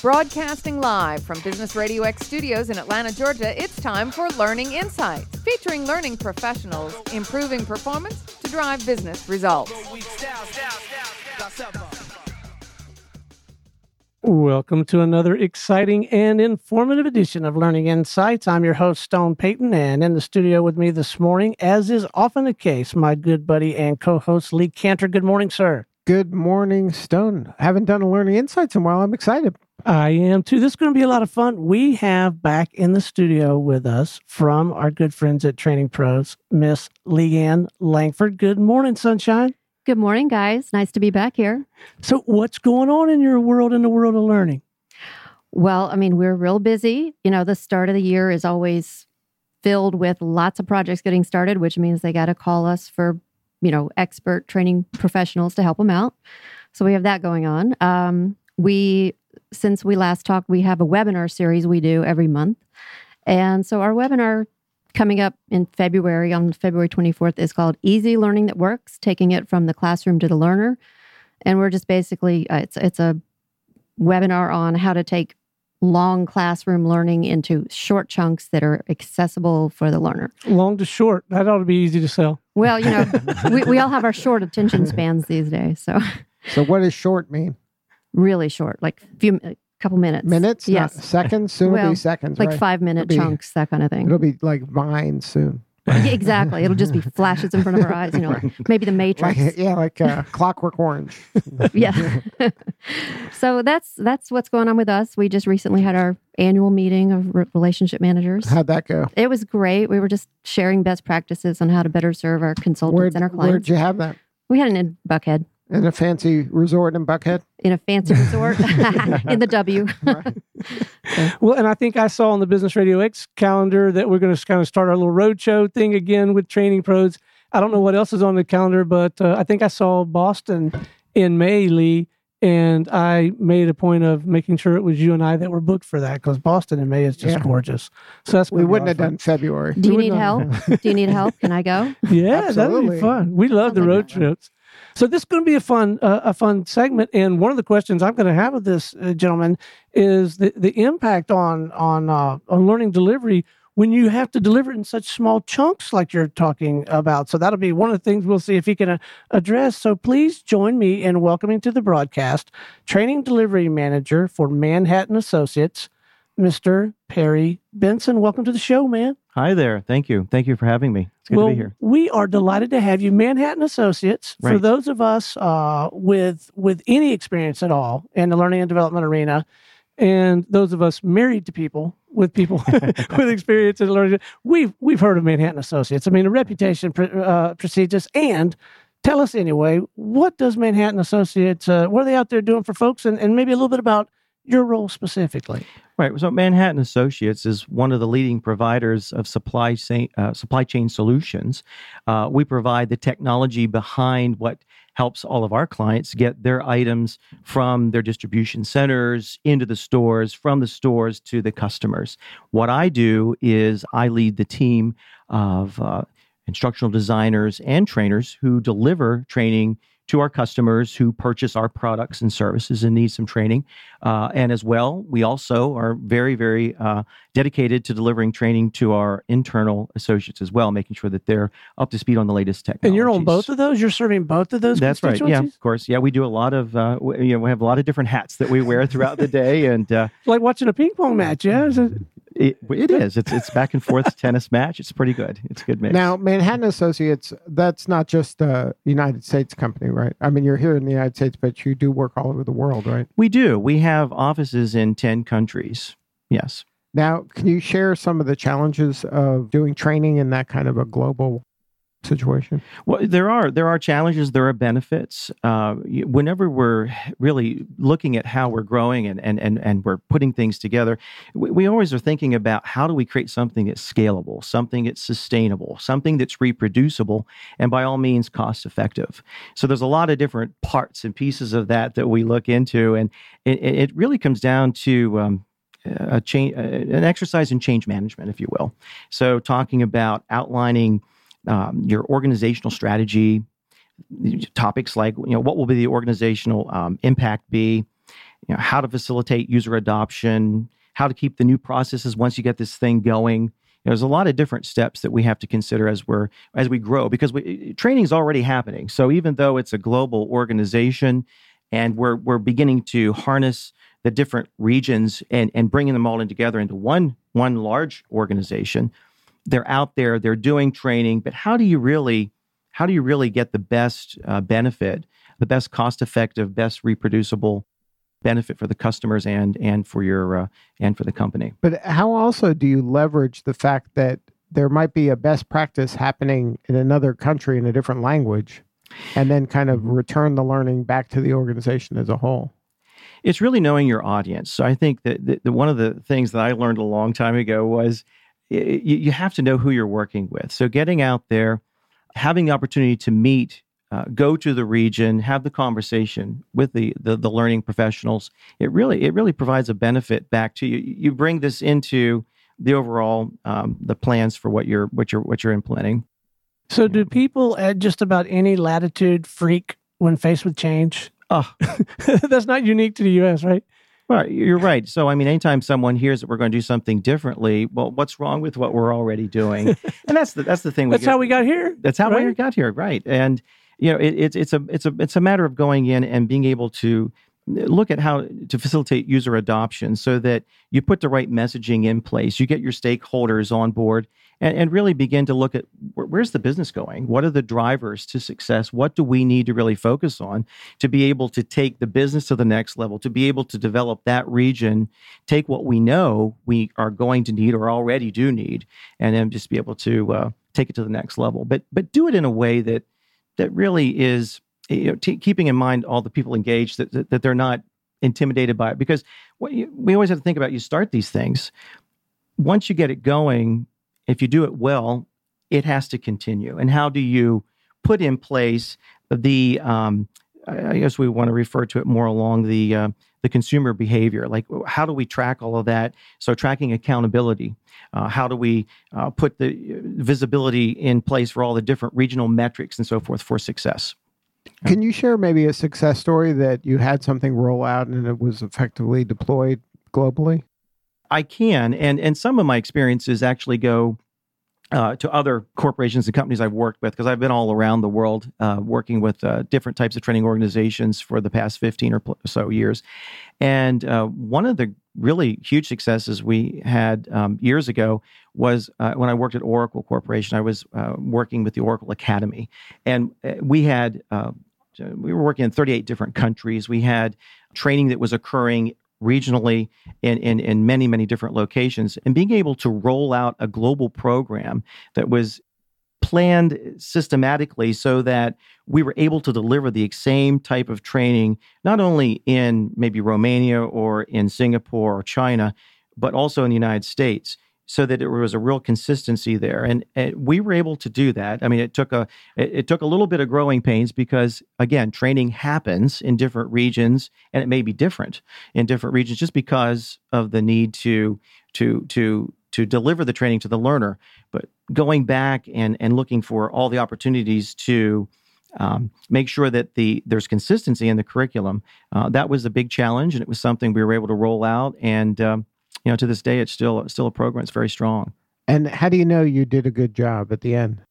Broadcasting live from Business Radio X studios in Atlanta, Georgia, it's time for Learning Insights, featuring learning professionals improving performance to drive business results. Welcome to another exciting and informative edition of Learning Insights. I'm your host, Stone Payton, and in the studio with me this morning, as is often the case, my good buddy and co host, Lee Kantor. Good morning, sir. Good morning, Stone. Haven't done a Learning Insights in a while. I'm excited. I am too. This is going to be a lot of fun. We have back in the studio with us from our good friends at Training Pros, Miss Leanne Langford. Good morning, Sunshine. Good morning, guys. Nice to be back here. So, what's going on in your world, in the world of learning? Well, I mean, we're real busy. You know, the start of the year is always filled with lots of projects getting started, which means they got to call us for, you know, expert training professionals to help them out. So we have that going on. Um, we since we last talked, we have a webinar series we do every month. And so our webinar coming up in February on February 24th is called Easy Learning That Works, taking it from the classroom to the learner. And we're just basically uh, it's it's a webinar on how to take long classroom learning into short chunks that are accessible for the learner. Long to short, that ought to be easy to sell. Well, you know, we, we all have our short attention spans these days. So, So, what does short mean? Really short, like a few a couple minutes. Minutes? Yes. seconds? Soon it'll be seconds. like right? five minute be- chunks, that kind of thing. It'll be like Vine soon. Yeah, exactly. It'll just be flashes in front of our eyes, you know, maybe the Matrix. Like, yeah, like uh, Clockwork Orange. yeah. so that's that's what's going on with us. We just recently had our annual meeting of re- relationship managers. How'd that go? It was great. We were just sharing best practices on how to better serve our consultants Where'd, and our clients. where'd you have that? We had it in Buckhead, In a fancy resort in Buckhead? in a fancy resort in the W. Well, and I think I saw on the Business Radio X calendar that we're going to kind of start our little roadshow thing again with Training Pros. I don't know what else is on the calendar, but uh, I think I saw Boston in May, Lee, and I made a point of making sure it was you and I that were booked for that because Boston in May is just Yeah. gorgeous. So that's We wouldn't a have done February. Do you We need help? Do you need help? Can I go? fun. Yeah, that'd be fun. We love the road trips. So this is going to be a fun, uh, a fun segment. And one of the questions I'm going to have of this uh, gentleman is the, the impact on on uh, on learning delivery when you have to deliver it in such small chunks like you're talking about. So that'll be one of the things we'll see if he can uh, address. So please join me in welcoming to the broadcast training delivery manager for Manhattan Associates, Mr. Perry Benson. Welcome to the show, man. Hi there. Thank you. Thank you for having me. It's good well, to be here. we are delighted to have you, Manhattan Associates. For those of us uh, with with any experience at all in the learning and development arena, and those of us married to people with people with experience in learning, we've we've heard of Manhattan Associates. I mean, the reputation pre- uh, precedes us. And tell us anyway, what does Manhattan Associates? Uh, what are they out there doing for folks? And, and maybe a little bit about your role specifically. Right. So Manhattan Associates is one of the leading providers of supply chain uh, supply chain solutions. Uh, we provide the technology behind what helps all of our clients get their items from their distribution centers into the stores, from the stores to the customers. What I do is I lead the team of uh, instructional designers and trainers who deliver training to our customers who purchase our products and services and need some training. Uh, and as well, we also are very, very uh, dedicated to delivering training to our internal associates as well, making sure that they're up to speed on the latest technology. And you're on both of those. You're serving both of those. That's right. Yeah, of course. Yeah, we do a lot of. Uh, we, you know, we have a lot of different hats that we wear throughout the day, and uh, Like watching a ping pong match. Yeah. It- it, is. It's it's back and forth tennis match. It's pretty good. It's a good mix. Now, Manhattan Associates, that's not just a United States company, right? I mean, you're here in the United States, but you do work all over the world, right? we do. We have offices in ten countries. Yes. Now, can you share some of the challenges of doing training in that kind of a global situation? Well, there are there are challenges. There are benefits. Uh, whenever we're really looking at how we're growing and and and, and we're putting things together, we, we always are thinking about how do we create something that's scalable, something that's sustainable, something that's reproducible, and by all means cost effective. So there's a lot of different parts and pieces of that that we look into, and it, it really comes down to. Um, a change, an exercise in change management, if you will. So, talking about outlining um, your organizational strategy, topics like you know what will be the organizational um, impact be, you know, how to facilitate user adoption, how to keep the new processes once you get this thing going. There's a lot of different steps that we have to consider as we're as we grow because we, training is already happening. So even though it's a global organization, and we're we're beginning to harness the different regions and and bringing them all in together into one one large organization, they're out there, they're doing training, but how do you really how do you really get the best uh, benefit, the best cost effective, best reproducible benefit for the customers and and for your uh, and for the company. But how also do you leverage the fact that there might be a best practice happening in another country in a different language, and then kind of return the learning back to the organization as a whole? It's really knowing your audience. So I think that the, one of the things that I learned a long time ago was you, you have to know who you're working with. So getting out there, having the opportunity to meet uh, go to the region, have the conversation with the, the, the learning professionals. It really it really provides a benefit back to you. You bring this into the overall um, the plans for what you're what you're what you're implementing. So, do people at just about any latitude freak when faced with change? Oh, that's not unique to the U.S., right? Well, you're right. So, I mean, anytime someone hears that we're going to do something differently, well, what's wrong with what we're already doing? And that's the that's the thing. that's get, how we got here. That's how right? we got here, right? And you know, it, it's it's a it's a it's a matter of going in and being able to look at how to facilitate user adoption so that you put the right messaging in place, you get your stakeholders on board, and, and really begin to look at where, where's the business going? What are the drivers to success? What do we need to really focus on to be able to take the business to the next level, to be able to develop that region, take what we know we are going to need or already do need, and then just be able to uh, take it to the next level. But but do it in a way that that really is you know, t- keeping in mind all the people engaged that, that, that they're not intimidated by it because you, we always have to think about you start these things. Once you get it going if you do it well it has to continue. And how do you put in place the um, i guess we want to refer to it more along the uh, the consumer behavior. Like how do we track all of that? So tracking accountability uh, how do we uh, put the uh, visibility in place for all the different regional metrics and so forth for success can you share maybe a success story that you had something roll out and it was effectively deployed globally? I can, and and some of my experiences actually go uh, to other corporations and companies I've worked with because I've been all around the world uh, working with uh, different types of training organizations for the past 15 or so years. And uh, one of the really huge successes we had um, years ago was uh, when I worked at Oracle Corporation. I was uh, working with the Oracle Academy, and we had we were working in 38 different countries. We had training that was occurring regionally in, in, in many, many different locations, and being able to roll out a global program that was planned systematically so that we were able to deliver the same type of training, not only in maybe Romania or in Singapore or China, but also in the United States so that there was a real consistency there. And, and, we were able to do that. I mean it took a it, it, took a little bit of growing pains because again training happens in different regions and it may be different in different regions just because of the need to to to to deliver the training to the learner. But going back and and looking for all the opportunities to um, make sure that the there's consistency in the curriculum uh, that was a big challenge and it was something we were able to roll out and um, you know, to this day, it's still still a program. It's very strong. And how do you know you did a good job at the end?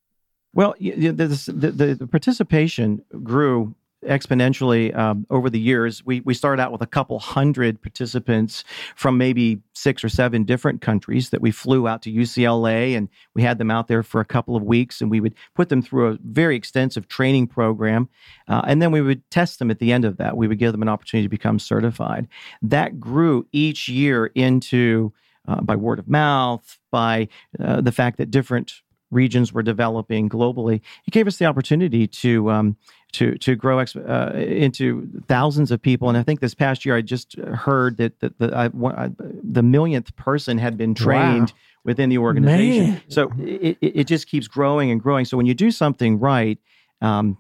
Well, the, the, the, the participation grew exponentially um, over the years. We we started out with a couple hundred participants from maybe six or seven different countries that we flew out to UCLA and we had them out there for a couple of weeks and we would put them through a very extensive training program uh, and then we would test them at the end of that. We would give them an opportunity to become certified. That grew each year into uh, by word of mouth, by uh, the fact that different regions were developing globally. It gave us the opportunity to um, to to grow uh, into thousands of people. And I think this past year, I just heard that, that the I, I, the millionth person had been trained wow. within the organization. Man. So it, it, it just keeps growing and growing. So when you do something right. Um,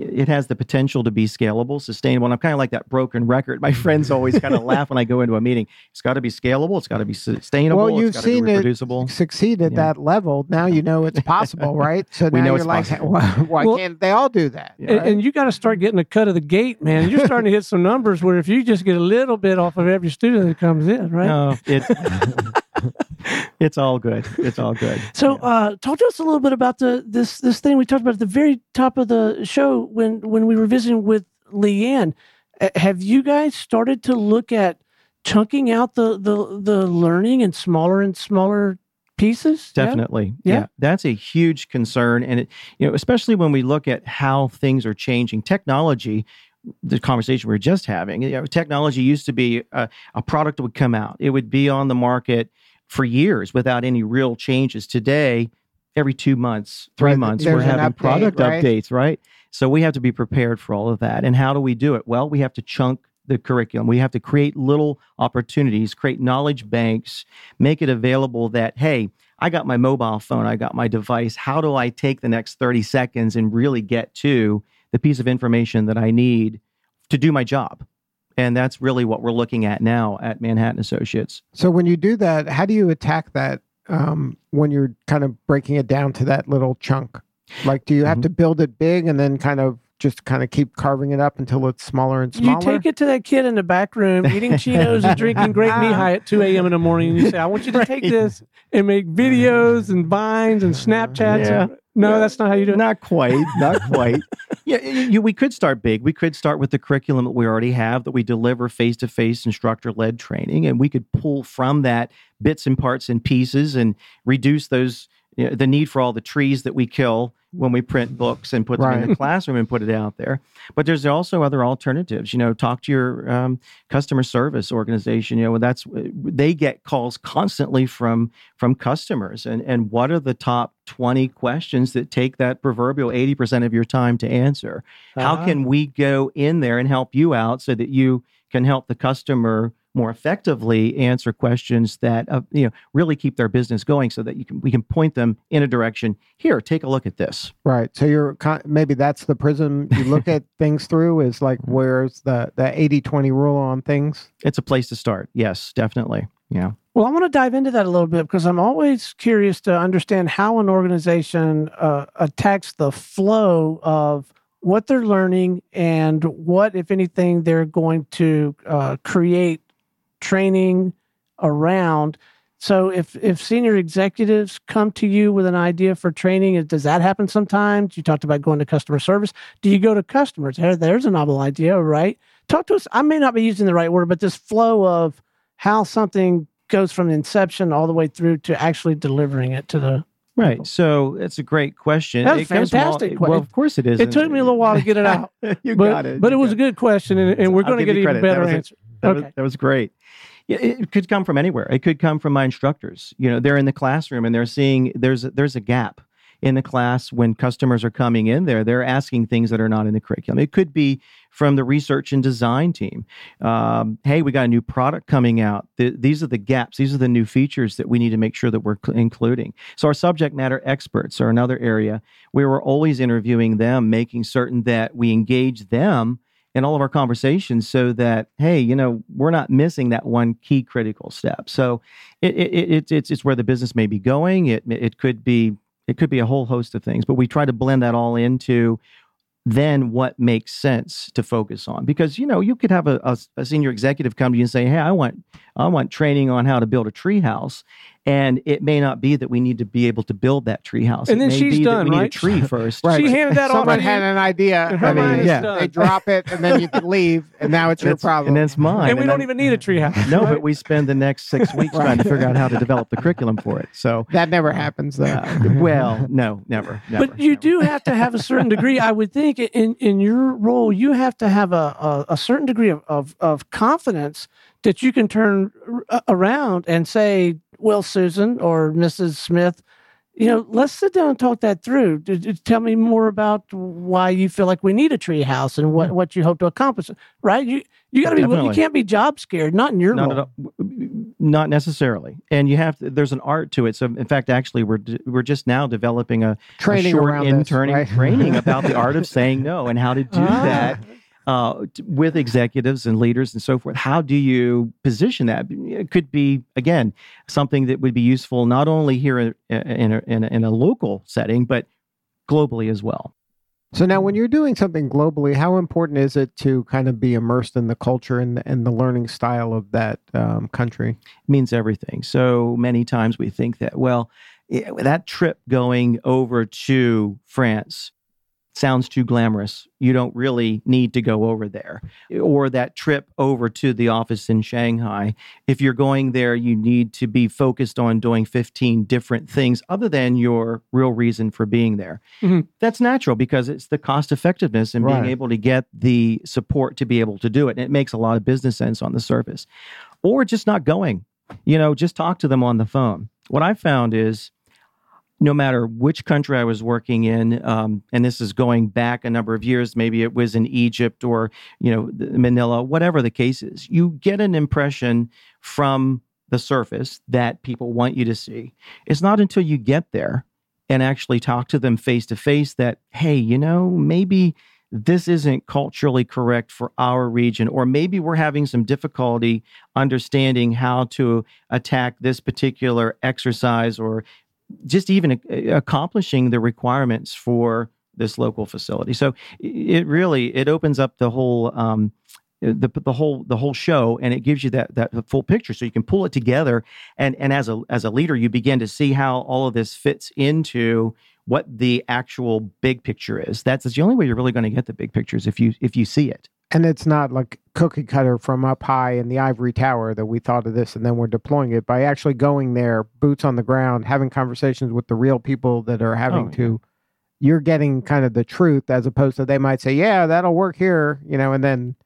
it has the potential to be scalable, sustainable. And I'm kind of like that broken record. My friends always kind of laugh when I go into a meeting. It's got to be scalable. It's got to be sustainable. Well, you've it's seen it reproducible. succeed at Yeah. that level. Now you know it's possible, right? So We now know you're it's like, possible. why, why Well- can't they all do that? Yeah. And, and you got to start getting a cut of the gate, man. You're starting to hit some numbers where if you just get a little bit off of every student that comes in, right? No, it's it's all good. It's all good. So, uh, talk to us a little bit about the this this thing we talked about at the very top of the show when when we were visiting with Leanne. Uh, have you guys started to look at chunking out the the the learning in smaller and smaller pieces? Yeah? Definitely. Yeah. That's a huge concern. And it, you know, especially when we look at how things are changing. Technology, the conversation we were just having, you know, technology used to be a, a product would come out. It would be on the market for years without any real changes. Today, every two months, three Right, months, we're having update, product right? updates, right? So we have to be prepared for all of that. And how do we do it? Well, we have to chunk the curriculum. We have to create little opportunities, create knowledge banks, make it available that, hey, I got my mobile phone, I got my device. How do I take the next 30 seconds and really get to the piece of information that I need to do my job? And that's really what we're looking at now at Manhattan Associates. So when you do that, how do you attack that um, when you're kind of breaking it down to that little chunk? Like, do you have Mhm. to build it big and then kind of just kind of keep carving it up until it's smaller and smaller. You take it to that kid in the back room eating Cheetos and drinking Great Mihai at 2 a.m. in the morning, and you say, I want you to take this and make videos and vines and Snapchats. Yeah. and- no, that's not how you do it. Not quite, not quite. Yeah, you, we could start big. We could start with the curriculum that we already have that we deliver face to face instructor led training, and we could pull from that bits and parts and pieces and reduce those you know, the need for all the trees that we kill when we print books and put them in the classroom and put it out there. But there's also other alternatives. You know, talk to your um, customer service organization. You know, that's they get calls constantly from from customers, and and what are the top twenty questions that take that proverbial eighty percent of your time to answer? How Ah. can we go in there and help you out so that you can help the customer more effectively answer questions that uh, you know really keep their business going so that you can we can point them in a direction here take a look at this. Right. So you're maybe that's the prism you look at things through is like where's the the 80-20 rule on things? it's a place to start. Yes definitely. Yeah. Well, I want to dive into that a little bit because I'm always curious to understand how an organization uh, attacks the flow of what they're learning and what, if anything, they're going to uh, create training around. So, if if senior executives come to you with an idea for training, does that happen sometimes? You talked about going to customer service. Do you go to customers? There, there's a novel idea, right? Talk to us. I may not be using the right word, but this flow of how something goes from inception all the way through to actually delivering it to the. right so it's a great question That was It goes all- fantastic. well of course it is It took me a little while to get it out, you but got it but it was a good question, and, and we're going to get an even better answer. That, was, that was great. It could come from anywhere. It could come from my instructors. You know, they're in the classroom and they're seeing there's a, there's a gap in the class when customers are coming in there. They're asking things that are not in the curriculum. It could be from the research and design team. Um, hey, we got a new product coming out. Th- these are the gaps. These are the new features that we need to make sure that we're cl- including. So our subject matter experts are another area where we're always interviewing them, making certain that we engage them in all of our conversations so that hey you know we're not missing that one key critical step. So it, it, it, it's it's where the business may be going. It it could be it could be a whole host of things but we try to blend that all into then what makes sense to focus on. Because you know you could have a, a, a senior executive come to you and say hey i want i want training on how to build a tree house and it may not be that we need to be able to build that tree house And It then may she's be done, that we need a right? tree first Right. She handed that off Someone had an idea. and her I mean, mind is yeah. done. they drop it and then you can leave, and now it's your That's- problem. and it's mine and we don't I'm- even need a treehouse. no, right? but we spend the next six weeks trying to figure out how to develop the curriculum for it. So, that never happens though. uh, well, no, never. never but you never. do have to have a certain degree. I would think in in your role, you have to have a a, a certain degree of, of of confidence that you can turn around and say, "Well, Susan or Mrs. Smith." You know, let's sit down and talk that through. D- d- Tell me more about why you feel like we need a tree house and what, what you hope to accomplish. Right? You you got to be. You can't be job scared. Not in your Not role. Not necessarily, and you have to, there's an art to it. So, in fact, actually, we're we're just now developing a, a Training short around this, interning right? training about the art of saying no and how to do Ah. that uh, with executives and leaders and so forth. How do you position that? It could be again something that would be useful not only here in in a, in a, in a local setting, but globally as well. So now, when you're doing something globally, how important is it to kind of be immersed in the culture and the, and the learning style of that um, country? means everything. So many times we think that, well, i- that trip going over to France sounds too glamorous. You don't really need to go over there. Or that trip over to the office in Shanghai. If you're going there, you need to be focused on doing 15 different things other than your real reason for being there. Mhm. That's natural because it's the cost effectiveness and being able to get the support to be able to do it. And it makes a lot of business sense on the surface. Or just not going you know, just talk to them on the phone. What I found is no matter which country I was working in, um, and this is going back a number of years, maybe it was in Egypt or, you know, Manila, whatever the case is, you get an impression from the surface that people want you to see. It's not until you get there and actually talk to them face to face that, hey, you know, maybe this isn't culturally correct for our region, or maybe we're having some difficulty understanding how to attack this particular exercise or just even a- accomplishing the requirements for this local facility. So it really it opens up the whole um, the the whole the whole show, and it gives you that that full picture, so you can pull it together. And and as a as a leader, you begin to see how all of this fits into what the actual big picture is. That's, that's the only way you're really going to get the big pictures if you if you see it. And it's not like cookie cutter from up high in the ivory tower that we thought of this and then we're deploying it by actually going there, boots on the ground, having conversations with the real people that are having Oh, yeah. to. You're getting kind of the truth as opposed to they might say, "Yeah, that'll work here," you know, and then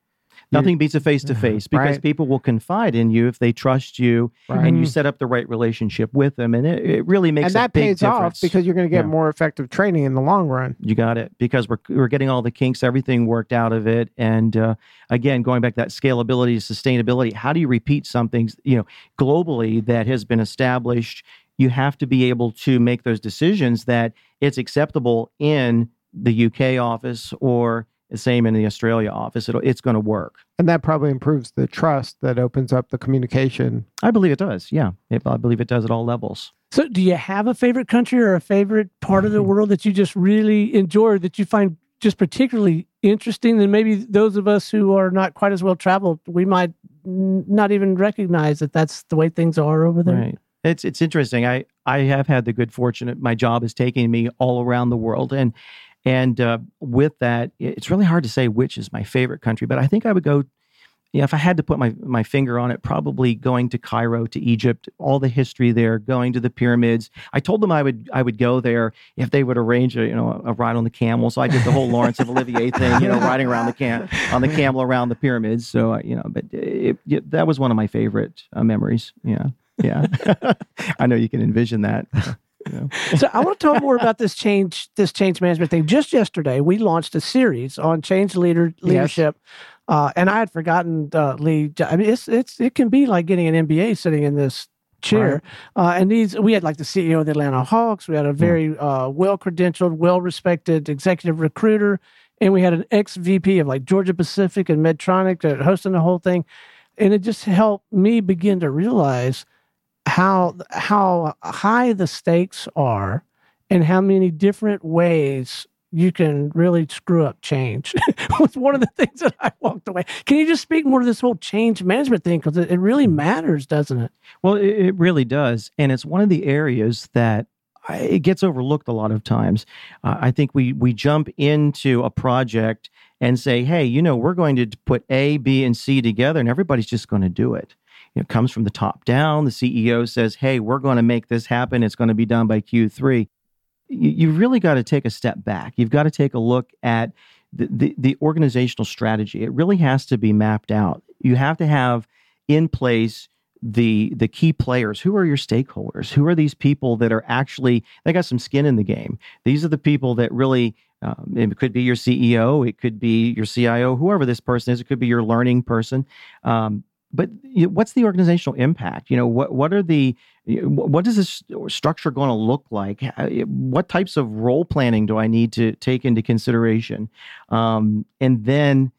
Nothing beats a face to face because Right. people will confide in you if they trust you Right. and you set up the right relationship with them, and it, it really makes and a that pays off difference. because you're going to get Yeah. more effective training in the long run. You got it because we're we're getting all the kinks, everything worked out of it, and uh, again, going back to that scalability, sustainability. How do you repeat something you know globally that has been established? You have to be able to make those decisions that it's acceptable in the UK office or same in the Australia office. It'll, it's going to work. And that probably improves the trust that opens up the communication. I believe it does. Yeah, It- I believe it does at all levels. So, do you have a favorite country or a favorite part of the world that you just really enjoy, that you find just particularly interesting? And maybe those of us who are not quite as well traveled, we might n- not even recognize that that's the way things are over there. Right. It's it's interesting. I I have had the good fortune. that My job is taking me all around the world, and and uh, with that, it's really hard to say which is my favorite country. But I think I would go. Yeah, if I had to put my, my finger on it, probably going to Cairo, to Egypt, all the history there, going to the pyramids. I told them I would I would go there if they would arrange a you know a ride on the camel. So I did the whole Lawrence of Olivier thing, you know, riding around the cam on the camel around the pyramids. So uh, you know, but it, it, that was one of my favorite uh, memories. Yeah, yeah. I know you can envision that. so I want to talk more about this change, this change management thing. Just yesterday, we launched a series on change leader leadership, uh, and I had forgotten uh, Lee. I mean, it's it's it can be like getting an MBA sitting in this chair. Uh, and these we had like the CEO of the Atlanta Hawks. We had a very uh, well credentialed, well respected executive recruiter, and we had an ex VP of like Georgia Pacific and Medtronic hosting the whole thing, and it just helped me begin to realize how how high the stakes are and how many different ways you can really screw up change was one of the things that I walked away. Can you just speak more to this whole change management thing because it, it really matters, doesn't it? Well, it, it really does, and it's one of the areas that I, it gets overlooked a lot of times. Uh, I think we we jump into a project and say, "Hey, you know, we're going to put A, B, and C together, and everybody's just going to do it." You know, it comes from the top down. The CEO says, "Hey, we're going to make this happen. It's going to be done by Q3." You, you really got to take a step back. You've got to take a look at the, the, the organizational strategy. It really has to be mapped out. You have to have in place the the key players who are your stakeholders who are these people that are actually they got some skin in the game these are the people that really um, it could be your ceo it could be your cio whoever this person is it could be your learning person um, but what's the organizational impact? You know, what what are the what is this structure going to look like? What types of role planning do I need to take into consideration? Um, and then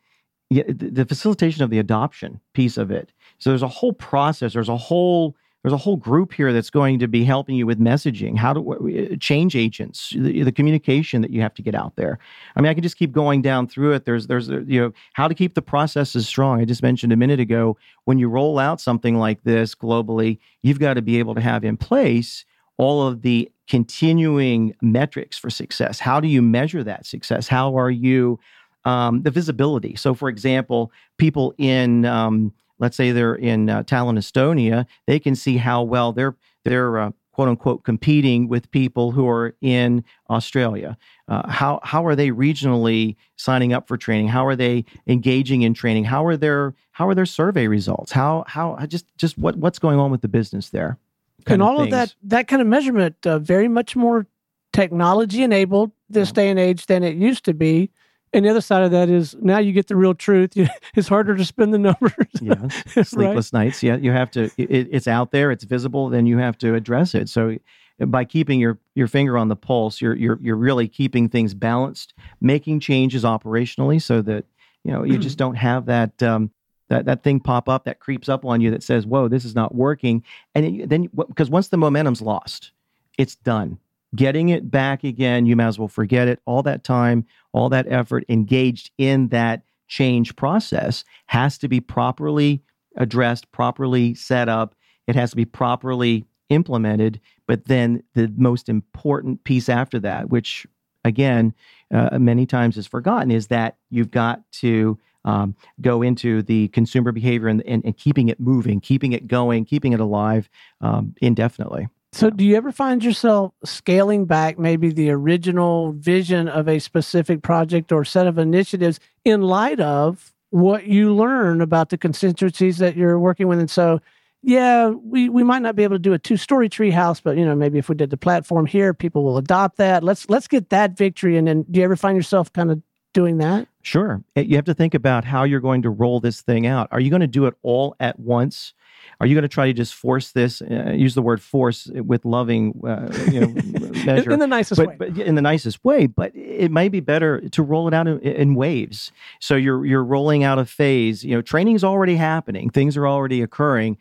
the, the facilitation of the adoption piece of it. So there's a whole process. There's a whole there's a whole group here that's going to be helping you with messaging, how to uh, change agents, the, the, communication that you have to get out there. I mean, I can just keep going down through it. There's, there's, uh, you know, how to keep the processes strong. I just mentioned a minute ago when you roll out something like this globally, you've got to be able to have in place all of the continuing metrics for success. How do you measure that success? How are you um, the visibility? So, for example, people in um, let's say they're in uh, Tallinn, Estonia, they can see how well they're they're uh, quote unquote competing with people who are in Australia. Uh, how how are they regionally signing up for training? How are they engaging in training? How are their how are their survey results? How how just just what what's going on with the business there? And all of, of that that kind of measurement uh, very much more technology enabled this yeah. day and age than it used to be. And the other side of that is now you get the real truth. It's harder to spin the numbers. yeah, sleepless right? nights. Yeah, you have to. It, it's out there. It's visible. Then you have to address it. So by keeping your your finger on the pulse, you're you're you're really keeping things balanced, making changes operationally, so that you know you just don't have that. Um, that, that thing pop up that creeps up on you that says, "Whoa, this is not working," and it, then because once the momentum's lost, it's done getting it back again, you might as well forget it. All that time, all that effort engaged in that change process has to be properly addressed, properly set up. It has to be properly implemented. But then the most important piece after that, which again, uh, many times is forgotten, is that you've got to um, go into the consumer behavior and, and, and, keeping it moving, keeping it going, keeping it alive um, indefinitely. So, do you ever find yourself scaling back maybe the original vision of a specific project or set of initiatives in light of what you learn about the constituencies that you're working with? And so, yeah, we, we might not be able to do a two story tree house, but you know, maybe if we did the platform here, people will adopt that. Let's let's get that victory. And then, do you ever find yourself kind of doing that? Sure. Eh, you have to think about how you're going to roll this thing out. Are you going to do it all at once? Are you going to try to just force this? Uh, use the word force with loving, uh, you know, measure in the nicest but, way. But in the nicest way. But it might be better to roll it out in, in waves. So you're you're rolling out a phase. You know, training is already happening. Things are already occurring.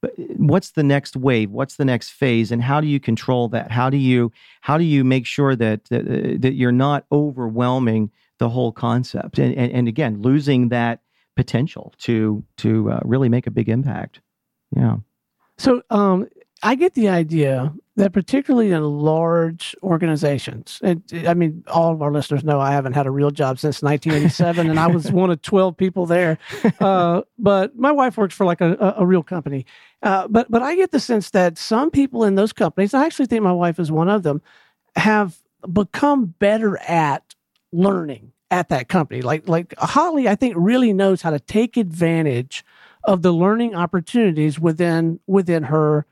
But what's the next wave? What's the next phase? And how do you control that? How do you how do you make sure that that, uh, that you're not overwhelming the whole concept? And, and and again, losing that potential to to uh, really make a big impact. Yeah. So um, I get the idea that particularly in large organizations, and I mean, all of our listeners know I haven't had a real job since 1987, and I was one of 12 people there. Uh, but my wife works for like a, a, real company. Uh, but but I get the sense that some people in those companies, I actually think my wife is one of them, have become better at learning at that company. Like like Holly, I think really knows how to take advantage of the learning opportunities within within her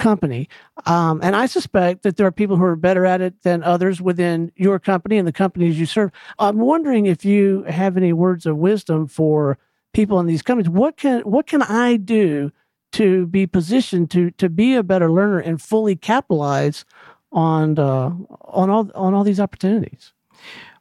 company. Um, and I suspect that there are people who are better at it than others within your company and the companies you serve. I'm wondering if you have any words of wisdom for people in these companies. What can what can I do to be positioned to to be a better learner and fully capitalize on uh, on all on all these opportunities?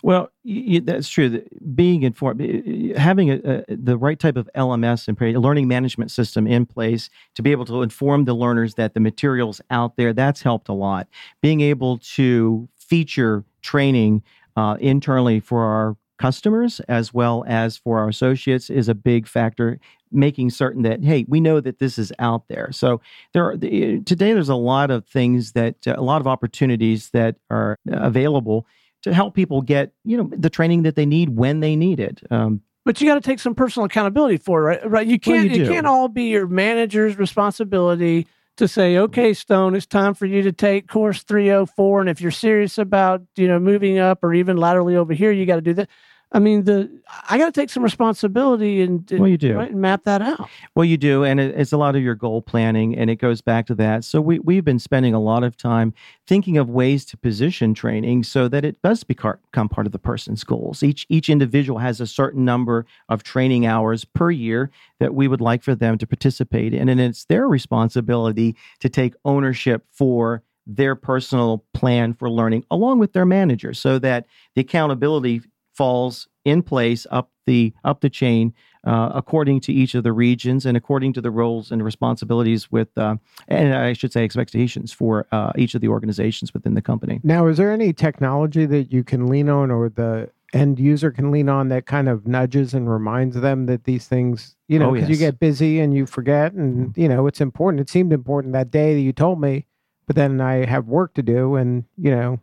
Well, you, that's true. Being informed, having a, a, the right type of LMS and learning management system in place to be able to inform the learners that the materials out there, that's helped a lot. Being able to feature training uh, internally for our customers as well as for our associates is a big factor making certain that hey we know that this is out there so there are today there's a lot of things that a lot of opportunities that are available to help people get you know the training that they need when they need it. Um, but you got to take some personal accountability for it, right? Right? You can't. Well, you, you can't all be your manager's responsibility to say, okay, Stone, it's time for you to take course 304. And if you're serious about, you know, moving up or even laterally over here, you got to do that. I mean, the I got to take some responsibility and Well, you do. right, and map that out. Well, you do, and it, it's a lot of your goal planning, and it goes back to that. So we we've been spending a lot of time thinking of ways to position training so that it does become part of the person's goals. Each each individual has a certain number of training hours per year that we would like for them to participate in, and it's their responsibility to take ownership for their personal plan for learning along with their manager so that the accountability falls in place up the up the chain uh, according to each of the regions and according to the roles and responsibilities with uh, and I should say expectations for uh, each of the organizations within the company. Now, is there any technology that you can lean on or the end user can lean on that kind of nudges and reminds them that these things, you know, Oh, because you get busy and you forget and, you know, it's important. It seemed important that day that you told me, but then I have work to do and, you know,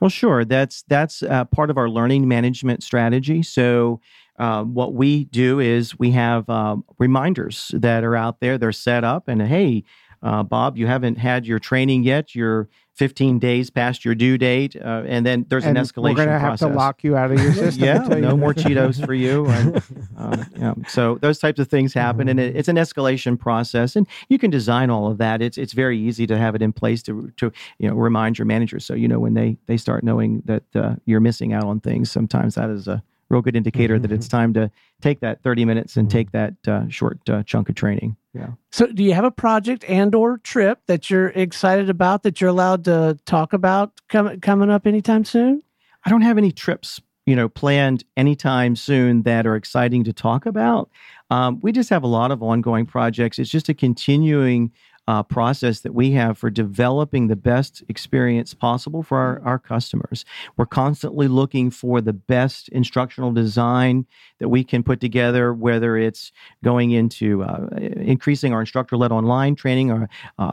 Well, sure. That's that's uh, part of our learning management strategy. So, uh, what we do is we have um, reminders that are out there. They're set up, and hey, uh, Bob, you haven't had your training yet. You're 15 days past your due date, uh, and then there's and an escalation we're going to have to lock you out of your system. yeah, no more Cheetos for you. And, um, yeah, so those types of things happen, and it, it's an escalation process, and you can design all of that. It's it's very easy to have it in place to to you know remind your managers, so you know when they they start knowing that uh, you're missing out on things. Sometimes that is a real good indicator that it's time to take that 30 minutes and take that uh, short uh, chunk of training. Yeah. So, do you have a project and or trip that you're excited about that you're allowed to talk about com- coming up anytime soon? I don't have any trips, you know, planned anytime soon that are exciting to talk about. Um, we just have a lot of ongoing projects. It's just a continuing uh, process that we have for developing the best experience possible for our, our customers. We're constantly looking for the best instructional design that we can put together, whether it's going into uh, increasing our instructor led online training or uh,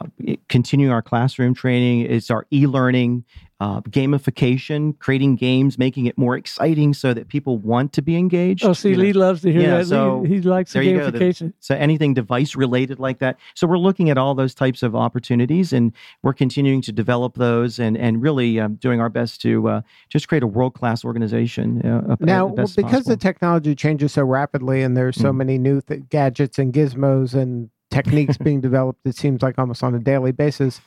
continuing our classroom training, it's our e learning uh, gamification, creating games, making it more exciting so that people want to be engaged. Oh, see, you know. Lee loves to hear Yeah, that. so Lee, he likes the there you go. The- gamification. So anything device related like that. So we're looking at all those types of opportunities, and we're continuing to develop those, and and really um, doing our best to uh, just create a world class organization. Uh, now the best because possible. the technology changes so rapidly and there's so Mm. many new th- gadgets and gizmos and techniques being developed it seems like almost on a daily basis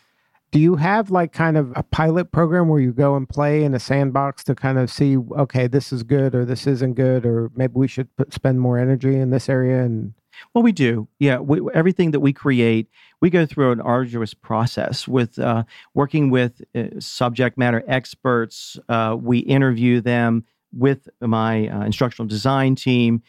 do you have like kind of a pilot program where you go and play in a sandbox to kind of see okay this is good or this isn't good or maybe we should put, spend more energy in this area and Well, we do. Yeah, we, everything that we create, we go through an arduous process with uh, working with uh, subject matter experts. Uh, we interview them with my uh, instructional design team.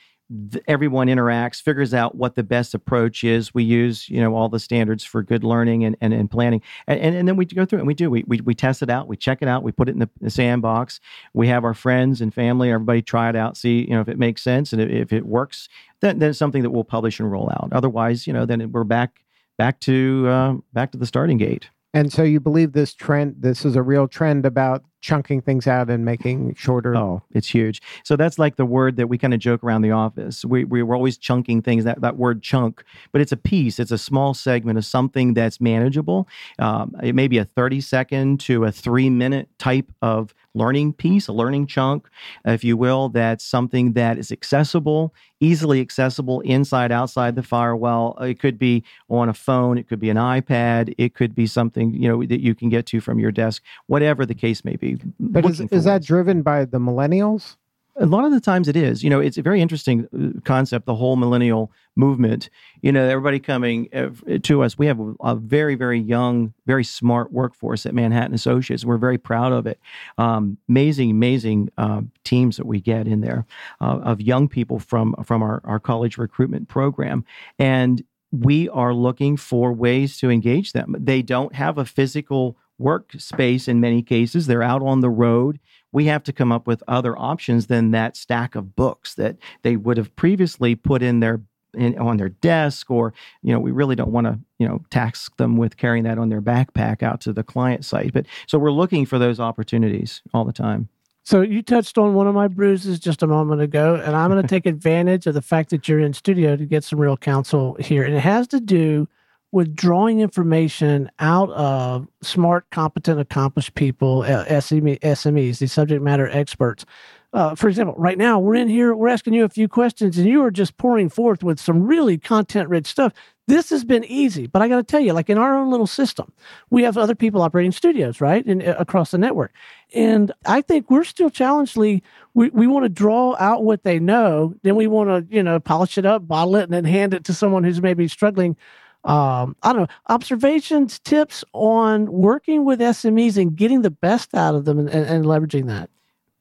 Th- everyone interacts, figures out what the best approach is. We use, you know, all the standards for good learning and, and, and planning. And, and, and then we go through it and we do. We, we, we test it out, we check it out, we put it in the, the sandbox. We have our friends and family, everybody try it out, see, you know, if it makes sense and if, if it works then, then it's something that we'll publish and roll out. Otherwise, you know, then we're back back to uh, back to the starting gate. and so you believe this trend this is a real trend about chunking things out and making shorter Oh, it's huge. So that's like the word that we kind of joke around the office. We, we we're always chunking things. That that word chunk, but it's a piece. It's a small segment of something that's manageable. Um, it may be a thirty second to a three minute type of learning piece, a learning chunk, if you will. That's something that is accessible, easily accessible inside, outside the firewall. Uh, it could be on a phone. It could be an iPad. It could be something you know that you can get to from your desk. Whatever the case may be. but is, is that driven by the millennials a lot of the times it is. You know it's a very interesting uh, concept the whole millennial movement. You know everybody coming uh, to us we have a, very very young very smart workforce at manhattan associates. We're very proud of it. Um, amazing amazing uh, teams that we get in there uh, of young people from from our, our college recruitment program. And we are looking for ways to engage them. They don't have a physical workspace in many cases. They're out on the road we have to come up with other options than that stack of books that they would have previously put in their in, on their desk or you know we really don't want to you know tax them with carrying that on their backpack out to the client site. But so we're looking for those opportunities all the time. So you touched on one of my bruises just a moment ago, and I'm going to take advantage of the fact that you're in studio to get some real counsel here, and it has to do with drawing information out of smart, competent, accomplished people, uh, SME, SMEs, the subject matter experts. uh, for example, right now we're in here, we're asking you a few questions, and you are just pouring forth with some really content rich stuff. This has been easy, but I got to tell you, like in our own little system, we have other people operating studios, right, uh, across the network. And I think we're still challenged. Lee. We we want to draw out what they know, then we want to you know polish it up, bottle it, and then hand it to someone who's maybe struggling um, I don't know, observations, tips on working with SMEs and getting the best out of them and, and, leveraging that?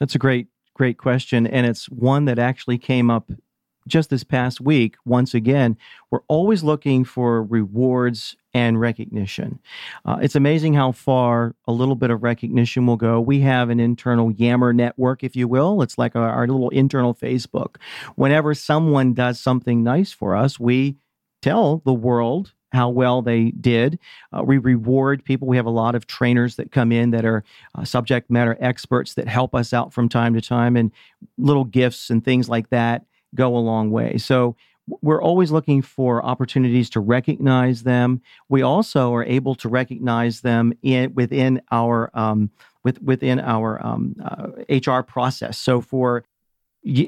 That's a great, great question. And it's one that actually came up just this past week. Once again, we're always looking for rewards and recognition. Uh, it's amazing how far a little bit of recognition will go. We have an internal Yammer network, if you will. It's like our, our little internal Facebook. Whenever someone does something nice for us, we tell the world how well they did. Uh, we reward people. We have a lot of trainers that come in that are uh, subject matter experts that help us out from time to time, and little gifts and things like that go a long way. So we're always looking for opportunities to recognize them. We also are able to recognize them in within our um, with within our um, uh, HR process. So for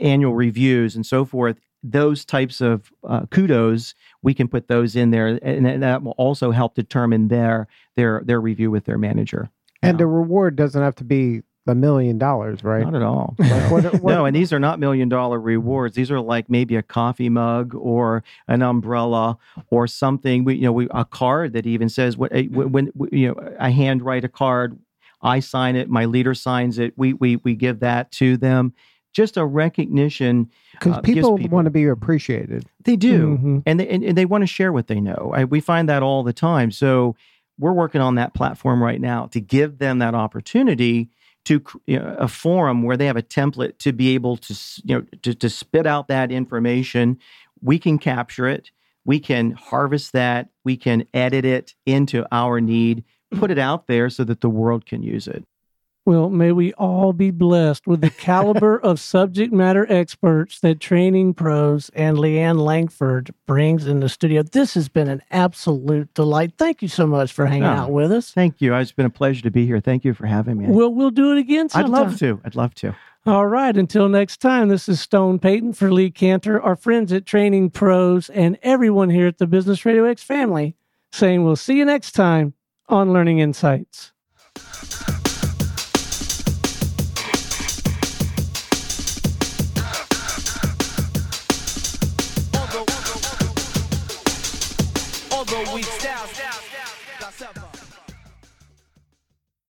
annual reviews and so forth, those types of uh, kudos, we can put those in there, and that will also help determine their their their review with their manager. And the reward doesn't have to be a million dollars, right? Not at all. Like what, what, no, and these are not million dollar rewards. These are like maybe a coffee mug or an umbrella or something. We, you know, we a card that even says what when, when you know I handwrite a card, I sign it, my leader signs it. We we we give that to them just a recognition because uh, people, people, want to be appreciated. They do, mm-hmm. and they and, and, they want to share what they know. I, we find that all the time. So we're working on that platform right now to give them that opportunity to you know, a forum where they have a template to be able to you know to, to spit out that information. We can capture it. We can harvest that. We can edit it into our need. Put it out there so that the world can use it. Well, may we all be blessed with the caliber of subject matter experts that Training Pros and Leanne Langford brings in the studio. This has been an absolute delight. Thank you so much for hanging oh, out with us. Thank you. It's been a pleasure to be here. Thank you for having me. We'll, we'll do it again sometime. I'd love to. I'd love to. All right. Until next time, this is Stone Payton for Lee Kantor, our friends at Training Pros, and everyone here at the Business Radio X family saying we'll see you next time on Learning Insights.